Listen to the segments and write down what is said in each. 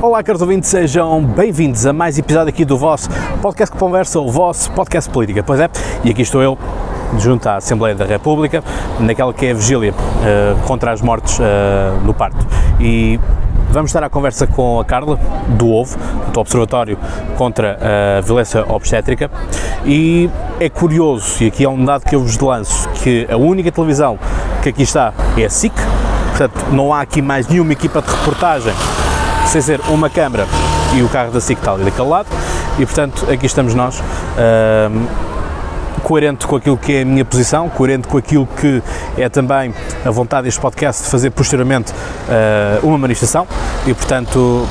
Olá, caros ouvintes, sejam bem-vindos a mais episódio aqui do vosso podcast que conversa, o vosso podcast política. Pois é, e aqui estou eu, junto à Assembleia da República, naquela que é a vigília uh, contra as mortes uh, no parto. E vamos estar à conversa com a Carla, do OVO, do Observatório contra a Violência Obstétrica. E é curioso, e aqui é um dado que eu vos lanço, que a única televisão que aqui está é a SIC, portanto não há aqui mais nenhuma equipa de reportagem sem ser uma câmara e o carro da SIC está ali daquele lado. E portanto aqui estamos nós coerente com aquilo que é a minha posição, coerente com aquilo que é também a vontade deste podcast de fazer posteriormente uh, uma manifestação. E, portanto, uh,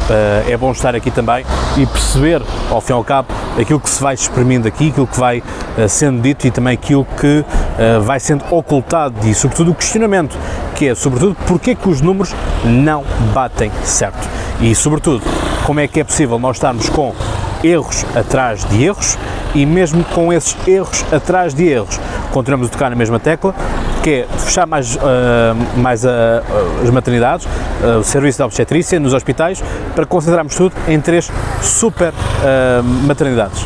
é bom estar aqui também e perceber, ao fim e ao cabo, aquilo que se vai exprimindo aqui, aquilo que vai uh, sendo dito e também aquilo que vai sendo ocultado e, sobretudo, o questionamento, que é, sobretudo, porque é que os números não batem certo e, sobretudo, como é que é possível nós estarmos com erros atrás de erros e mesmo com esses erros atrás de erros, continuamos a tocar na mesma tecla, que é fechar mais, uh, mais uh, as maternidades, uh, o serviço de obstetrícia nos hospitais, para concentrarmos tudo em três super maternidades.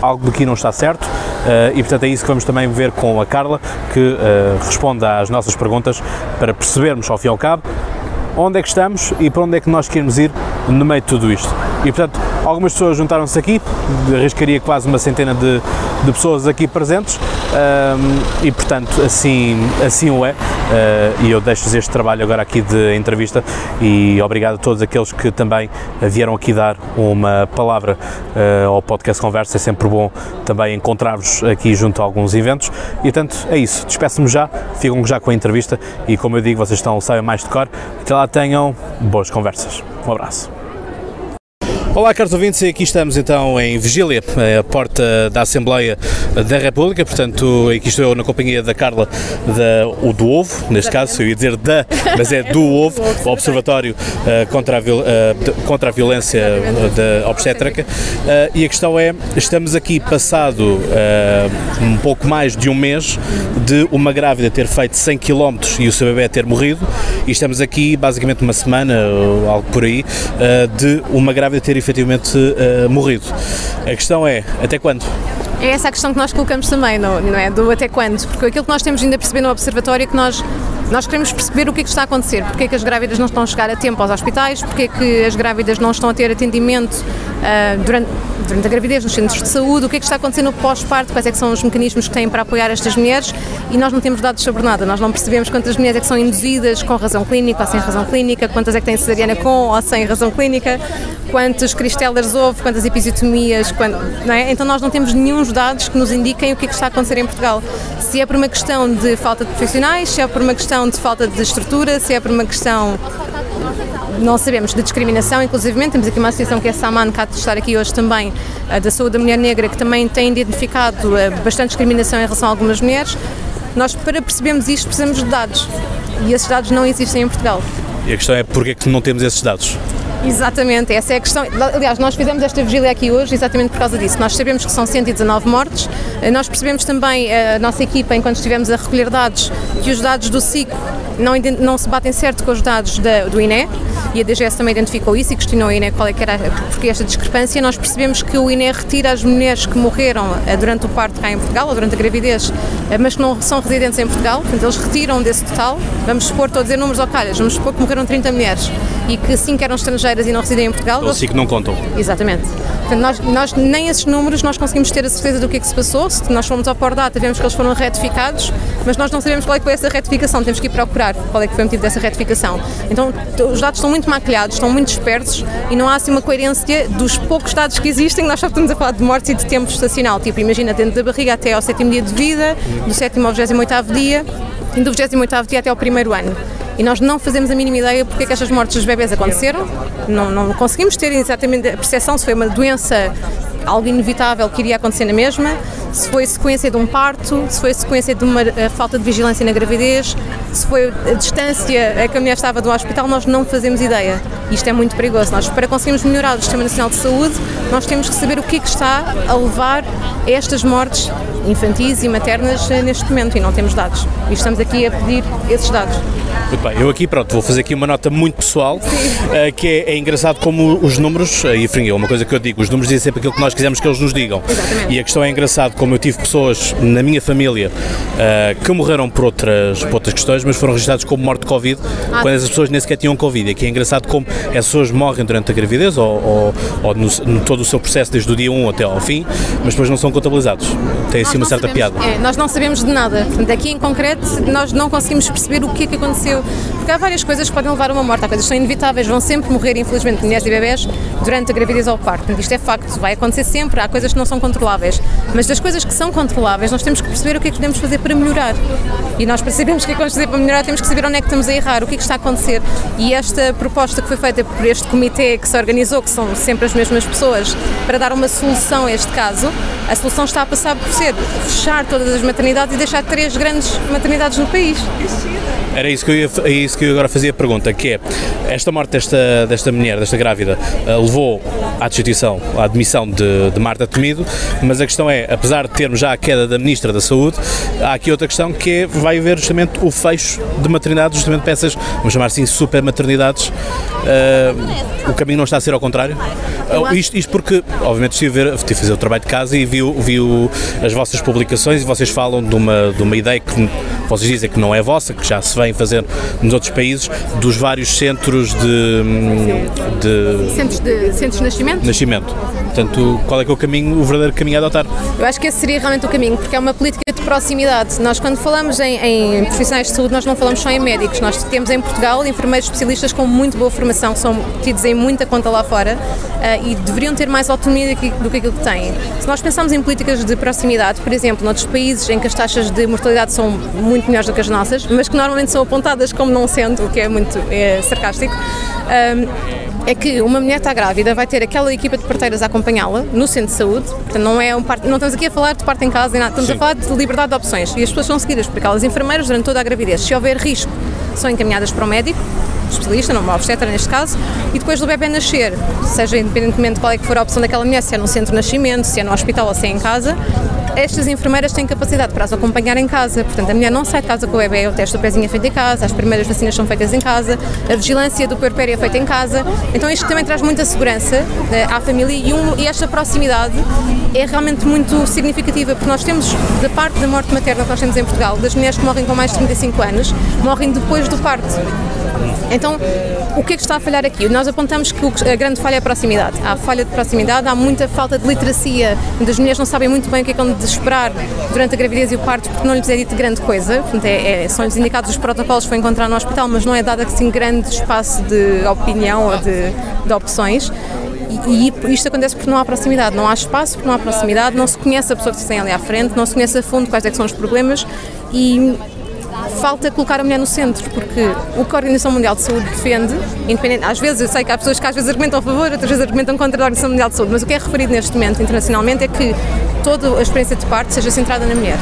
Algo aqui não está certo e, portanto, é isso que vamos também ver com a Carla, que responde às nossas perguntas para percebermos, ao fim e ao cabo, onde é que estamos e para onde é que nós queremos ir no meio de tudo isto. E, portanto, Algumas pessoas juntaram-se aqui, arriscaria quase uma centena de, de pessoas aqui presentes um, e, portanto, assim, assim o é. Uh, e eu deixo-vos este trabalho agora aqui de entrevista e obrigado a todos aqueles que também vieram aqui dar uma palavra uh, ao podcast Conversa. É sempre bom também encontrar-vos aqui junto a alguns eventos. E, portanto, é isso. Despeço-me já, ficam já com a entrevista e, como eu digo, vocês estão, sabem mais de cor. Até lá tenham boas conversas. Um abraço. Olá, caros ouvintes, aqui estamos então em Vigília, a porta da Assembleia da República, portanto, aqui estou eu na companhia da Carla da, o do Ovo, neste caso, eu ia dizer da, mas é do Ovo, o Observatório uh, contra, a, uh, contra a Violência da Obstétrica, uh, e a questão é, estamos aqui passado um pouco mais de um mês de uma grávida ter feito 100 km e o seu bebê ter morrido, e estamos aqui basicamente uma semana, algo por aí, de uma grávida ter efetivamente uh, morrido. A questão é, até quando? É essa a questão que nós colocamos também, não, não é? Do até quando? Porque aquilo que nós temos ainda a perceber no Observatório é que nós nós queremos perceber o que é que está a acontecer, porque é que as grávidas não estão a chegar a tempo aos hospitais, porque é que as grávidas não estão a ter atendimento uh, durante, durante a gravidez nos centros de saúde, o que é que está a acontecer no pós-parto, quais é que são os mecanismos que têm para apoiar estas mulheres? E nós não temos dados sobre nada, nós não percebemos quantas mulheres é que são induzidas com razão clínica ou sem razão clínica, quantas é que têm cesariana com ou sem razão clínica, quantos cristelas houve, quantas episiotomias, quant... é? então nós não temos nenhum dados que nos indiquem o que é que está a acontecer em Portugal. Se é por uma questão de falta de profissionais, se é por uma questão de falta de estrutura, se é por uma questão não sabemos de discriminação, inclusive temos aqui uma associação que é a Saman, que há de estar aqui hoje também, da saúde da mulher negra, que também tem identificado eh, bastante discriminação em relação a algumas mulheres. Nós, para percebermos isto, precisamos de dados. E esses dados não existem em Portugal. E a questão é porquê é que não temos esses dados? Exatamente, essa é a questão. Aliás, nós fizemos esta vigília aqui hoje exatamente por causa disso. Nós sabemos que são 119 mortes, eh, nós percebemos também, eh, a nossa equipa, enquanto estivemos a recolher dados, que os dados do SIC não, não se batem certo com os dados da, do INE, e a DGS também identificou isso e questionou o INE qual é que era porque esta discrepância. Nós percebemos que o INE retira as mulheres que morreram eh, durante o parto cá em Portugal ou durante a gravidez, mas que não são residentes em Portugal, portanto eles retiram desse total. Vamos supor, estou a dizer números ao calhas, vamos supor que morreram 30 mulheres e que sim que eram estrangeiras e não residem em Portugal. Ou sim que não contam. Exatamente. Portanto, nós, nós, nem esses números nós conseguimos ter a certeza do que é que se passou. Se nós fomos ao Pordata, vemos que eles foram retificados, mas nós não sabemos qual é que foi essa retificação. Temos que ir procurar qual é que foi o motivo dessa retificação. Então, os dados estão muito maquilhados, estão muito dispersos e não há assim uma coerência dos poucos dados que existem. Nós só estamos a falar de mortes e de tempo estacional. Tipo, imagina dentro da barriga até ao sétimo dia de vida, do sétimo ao 28 dia e do 28 dia até ao primeiro ano e nós não fazemos a mínima ideia porque é que estas mortes dos bebés aconteceram, não, não conseguimos ter exatamente a percepção se foi uma doença algo inevitável que iria acontecer na mesma, se foi sequência de um parto, se foi sequência de uma falta de vigilância na gravidez, se foi a distância a que a mulher estava do hospital, nós não fazemos ideia. Isto é muito perigoso. Nós, para conseguirmos melhorar o Sistema Nacional de Saúde, nós temos que saber o que é que está a levar a estas mortes infantis e maternas neste momento e não temos dados. E estamos aqui a pedir esses dados. Muito bem, eu aqui, pronto, vou fazer aqui uma nota muito pessoal, uh, que é, é, engraçado como os números, uh, e enfim, é uma coisa que eu digo, os números dizem sempre aquilo que nós quisermos que eles nos digam. Exatamente. E a questão é engraçado como eu tive pessoas na minha família uh, que morreram por outras, por outras questões, mas foram registrados como morte de Covid, ah, quando as pessoas nem sequer tinham Covid. E aqui é engraçado como as pessoas morrem durante a gravidez ou, ou, ou no, no, todo o seu processo, desde o dia 1 até ao fim, mas depois não são contabilizados. Tem assim uma certa sabemos, piada. É, nós não sabemos de nada. Portanto, aqui em concreto, nós não conseguimos perceber o que é que aconteceu. Porque há várias coisas que podem levar a uma morte, há coisas que são inevitáveis, vão sempre morrer, infelizmente, mulheres e bebés durante a gravidez ou o parto. Isto é facto, vai acontecer sempre, há coisas que não são controláveis. Mas das coisas que são controláveis, nós temos que perceber o que é que podemos fazer para melhorar. E nós, para sabermos o que é que vamos fazer para melhorar, temos que saber onde é que estamos a errar, o que é que está a acontecer. E esta proposta que foi feita por este comitê que se organizou, que são sempre as mesmas pessoas, para dar uma solução a este caso, a solução está a passar por ser fechar todas as maternidades e deixar três grandes maternidades no país. Era isso que eu ia, é isso que eu agora fazia a pergunta, que é, esta morte desta, desta mulher, desta grávida, uh, levou à destituição, à admissão de, de Marta Temido, mas a questão é, apesar de termos já a queda da Ministra da Saúde, há aqui outra questão que é, vai haver justamente o fecho de maternidades, justamente peças, vamos chamar assim, super maternidades. Uh, o caminho não está a ser ao contrário? Uh, isto, isto porque, obviamente, estive a, ver, estive a fazer o trabalho de casa e viu, viu as vossas publicações e vocês falam de uma, de uma ideia que vocês dizem que não é vossa, que já se vem fazer nos outros países, dos vários centros de. de centros de, centros nascimento? Nascimento. Portanto, qual é que é o caminho, o verdadeiro caminho a adotar? Eu acho que esse seria realmente o caminho, porque é uma política de proximidade. Nós, quando falamos em, em profissionais de saúde, nós não falamos só em médicos. Nós temos em Portugal enfermeiros especialistas com muito boa formação, que são tidos em muita conta lá fora uh, e deveriam ter mais autonomia do que, do que aquilo que têm. Se nós pensarmos em políticas de proximidade, por exemplo, noutros países em que as taxas de mortalidade são muito melhores do que as nossas, mas que normalmente são apontadas como não sendo, o que é muito é, sarcástico. Um, é que uma mulher está grávida, vai ter aquela equipa de parteiras a acompanhá-la no centro de saúde, portanto não é um parto, não estamos aqui a falar de parto em casa, estamos Sim. a falar de liberdade de opções e as pessoas são seguidas por aquelas enfermeiras durante toda a gravidez. Se houver risco, são encaminhadas para o médico, especialista, não uma obstetra neste caso, e depois do bebê nascer, seja independentemente de qual é que for a opção daquela mulher, se é no centro de nascimento, se é no hospital ou se é em casa, estas enfermeiras têm capacidade para as acompanhar em casa. Portanto, a mulher não sai de casa com o bebê, o teste do pezinho é feito em casa, as primeiras vacinas são feitas em casa, a vigilância do puerpério é feita em casa. Então, isto também traz muita segurança eh, à família e, um, e esta proximidade é realmente muito significativa, porque nós temos, da parte da morte materna que nós temos em Portugal, das mulheres que morrem com mais de 35 anos, morrem depois do parto. Então, o que é que está a falhar aqui? Nós apontamos que a grande falha é a proximidade. Há falha de proximidade, há muita falta de literacia, as mulheres não sabem muito bem o que é que vão de esperar durante a gravidez e o parto, porque não lhes é dito grande coisa. Portanto, é, é, são-lhes indicados os protocolos que vão encontrar no hospital, mas não é dado assim grande espaço de opinião ou de, de opções. E, e isto acontece porque não há proximidade, não há espaço porque não há proximidade, não se conhece a pessoa que se tem ali à frente, não se conhece a fundo quais é são os problemas e falta colocar a mulher no centro, porque o que a Organização Mundial de Saúde defende, independente, às vezes eu sei que há pessoas que às vezes argumentam a favor, outras vezes argumentam contra a Organização Mundial de Saúde, mas o que é referido neste momento internacionalmente é que toda a experiência de parto seja centrada na mulher.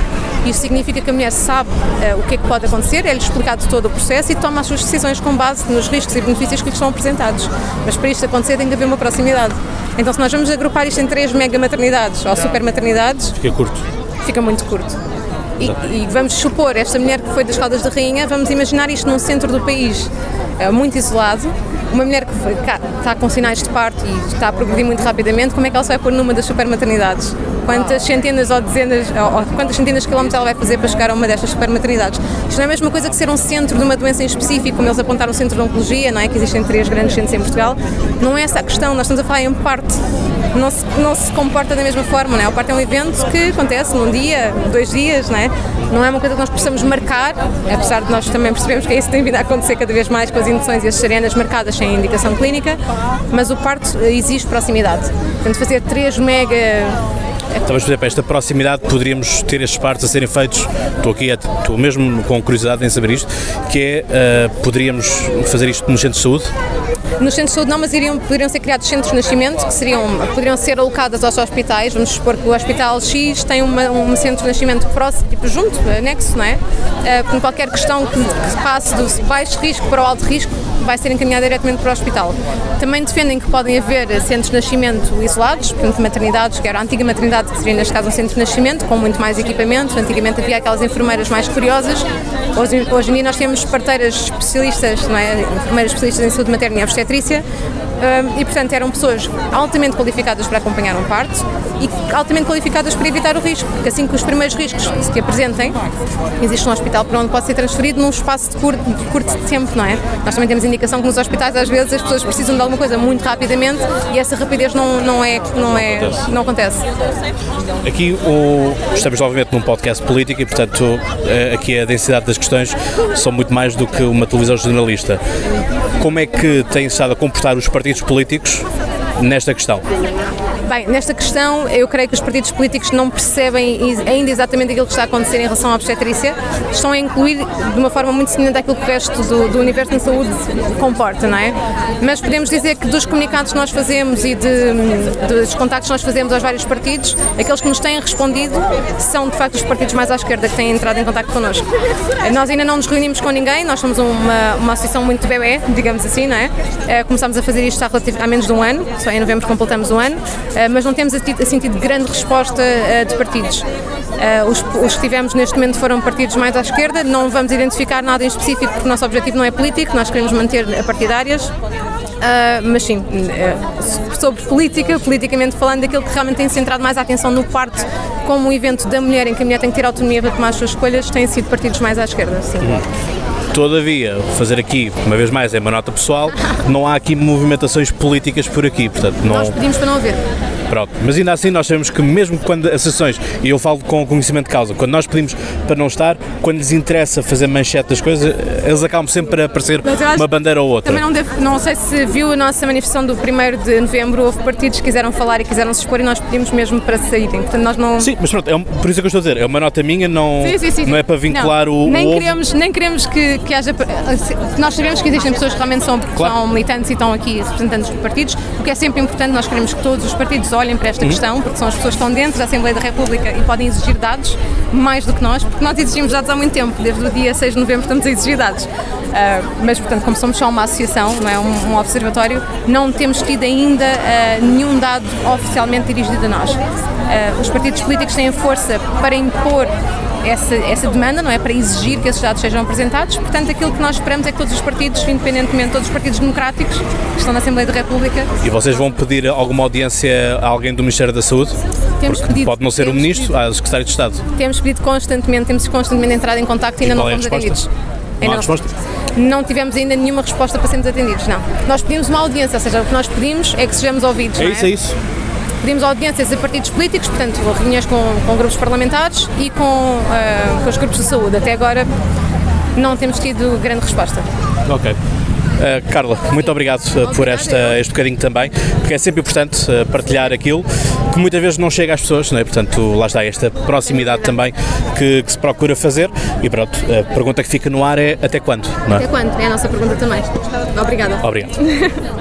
Isso significa que a mulher sabe uh, o que é que pode acontecer, é-lhe explicado todo o processo e toma as suas decisões com base nos riscos e benefícios que lhe são apresentados. Mas para isto acontecer tem que haver uma proximidade. Então se nós vamos agrupar isto em três mega maternidades ou super maternidades... Fica curto. Fica muito curto. E, e, vamos supor, esta mulher que foi das Caldas da Rainha, vamos imaginar isto num centro do país, é, muito isolado, uma mulher que foi, está com sinais de parto e está a progredir muito rapidamente, como é que ela se vai pôr numa das supermaternidades? Quantas centenas ou dezenas, ou, quantas centenas de quilómetros ela vai fazer para chegar a uma destas supermaternidades? Isto não é a mesma coisa que ser um centro de uma doença em específico, como eles apontaram o centro de oncologia, não é? Que existem três grandes centros em Portugal. Não é essa a questão, nós estamos a falar em parte. Não se, não se comporta da mesma forma, não é? O parto é um evento que acontece num dia, dois dias, não é? Não é uma coisa que nós possamos marcar, apesar de nós também percebemos que isso tem vindo a acontecer cada vez mais com as induções e as cesarianas marcadas sem indicação clínica, mas o parto exige proximidade. Portanto, fazer três mega mas, por exemplo, esta proximidade, poderíamos ter estes partos a serem feitos, estou aqui, estou mesmo com curiosidade em saber isto, que é, uh, poderíamos fazer isto nos centros de saúde? Nos centros de saúde não, mas iriam, poderiam ser criados centros de nascimento que seriam, poderiam ser alocados aos hospitais. Vamos supor que o Hospital X tem uma, um centro de nascimento próximo, tipo junto, anexo, não é? Uh, por qualquer questão que, que passe do baixo risco para o alto risco, vai ser encaminhado diretamente para o hospital. Também defendem que podem haver centros de nascimento isolados, portanto, maternidades, que era a antiga maternidade maternidade, que seria neste caso um centro de nascimento, com muito mais equipamento. Antigamente havia aquelas enfermeiras mais curiosas. Hoje, hoje em dia nós temos parteiras especialistas, não é? enfermeiras especialistas em saúde materna e obstetrícia, e, portanto, eram pessoas altamente qualificadas para acompanhar um parto e altamente qualificadas para evitar o risco, porque assim que os primeiros riscos se apresentem, existe um hospital para onde pode ser transferido num espaço de curto, de curto tempo, não é? Nós também temos indicação que nos hospitais, às vezes, as pessoas precisam de alguma coisa muito rapidamente e essa rapidez não, não, é, não, é, não acontece. Aqui o, estamos novamente num podcast político e, portanto, eh, aqui a densidade das questões são muito mais do que uma televisão jornalista. Como é que têm estado a comportar os partidos políticos nesta questão? Bem, nesta questão, eu creio que os partidos políticos não percebem ainda exatamente aquilo que está a acontecer em relação à obstetrícia. Estão a incluir de uma forma muito semelhante àquilo que o resto do, do universo da saúde comporta, não é? Mas podemos dizer que dos comunicados que nós fazemos e de, dos contactos que nós fazemos aos vários partidos, aqueles que nos têm respondido são de facto os partidos mais à esquerda que têm entrado em contato connosco. Nós ainda não nos reunimos com ninguém, nós somos uma, uma associação muito bebê, digamos assim, não é? Eh, começámos a fazer isto há, há menos de um ano, só em novembro completamos um ano. Eh, mas não temos sentido grande resposta eh, de partidos. Eh, os, que tivemos neste momento foram partidos mais à esquerda, não vamos identificar nada em específico porque o nosso objetivo não é político, nós queremos manter partidárias. Uh, mas sim, uh, sobre política, politicamente falando, aquilo que realmente tem centrado mais a atenção no parto como um evento da mulher em que a mulher tem que ter autonomia para tomar as suas escolhas, têm sido partidos mais à esquerda, sim. Uhum. Todavia, fazer aqui, uma vez mais, é uma nota pessoal, não há aqui movimentações políticas por aqui, portanto não... Nós pedimos para não haver. Pronto, mas ainda assim nós sabemos que mesmo quando as sessões, e eu falo com conhecimento de causa, quando nós pedimos para não estar, quando lhes interessa fazer manchete das coisas, eles acabam sempre a aparecer uma bandeira ou outra. Também não, devo, não sei se viu a nossa manifestação do 1 de novembro, houve partidos que quiseram falar e quiseram se expor e nós pedimos mesmo para saírem, portanto nós não... Sim, mas pronto, é um, por isso é que eu estou a dizer, é uma nota minha, não, sim, sim, sim, não é para vincular não, o, nem o queremos Nem queremos que, que haja... Nós sabemos que existem pessoas que realmente são, claro. são militantes e estão aqui representantes de partidos, o que é sempre importante, nós queremos que todos os partidos olhem para esta uhum. questão porque são as pessoas que estão dentro da Assembleia da República e podem exigir dados mais do que nós, porque nós exigimos dados há muito tempo, desde o dia 6 de novembro estamos a exigir dados. Uh, mas, portanto, como somos só uma associação, não é um, um observatório, não temos tido ainda uh, nenhum dado oficialmente dirigido a nós. Uh, os partidos políticos têm força para impor essa, essa demanda, não é? Para exigir que esses dados sejam apresentados. Portanto, aquilo que nós esperamos é que todos os partidos, independentemente, todos os partidos democráticos que estão na Assembleia da República. E vocês vão pedir alguma audiência a alguém do Ministério da Saúde? Temos pedido, pode não ser o Ministro, pedido, ah, o Secretário de Estado. Temos pedido constantemente, temos constantemente entrado em contacto e ainda não é fomos atendidos. Não resposta? Não tivemos ainda nenhuma resposta para sermos atendidos, não. Nós pedimos uma audiência, ou seja, o que nós pedimos é que sejamos ouvidos. É, é? isso, é isso. Pedimos audiências a partidos políticos, portanto, reuniões com, com grupos parlamentares e com, uh, com os grupos de saúde. Até agora não temos tido grande resposta. Ok. Uh, Carla, muito obrigado uh, por esta, este bocadinho também, porque é sempre importante uh, partilhar aquilo que muitas vezes não chega às pessoas, não é? portanto lá está esta proximidade também que, que, se procura fazer e pronto, a pergunta que fica no ar é até quando? É? Até quando? É a nossa pergunta também. Obrigada. Obrigado.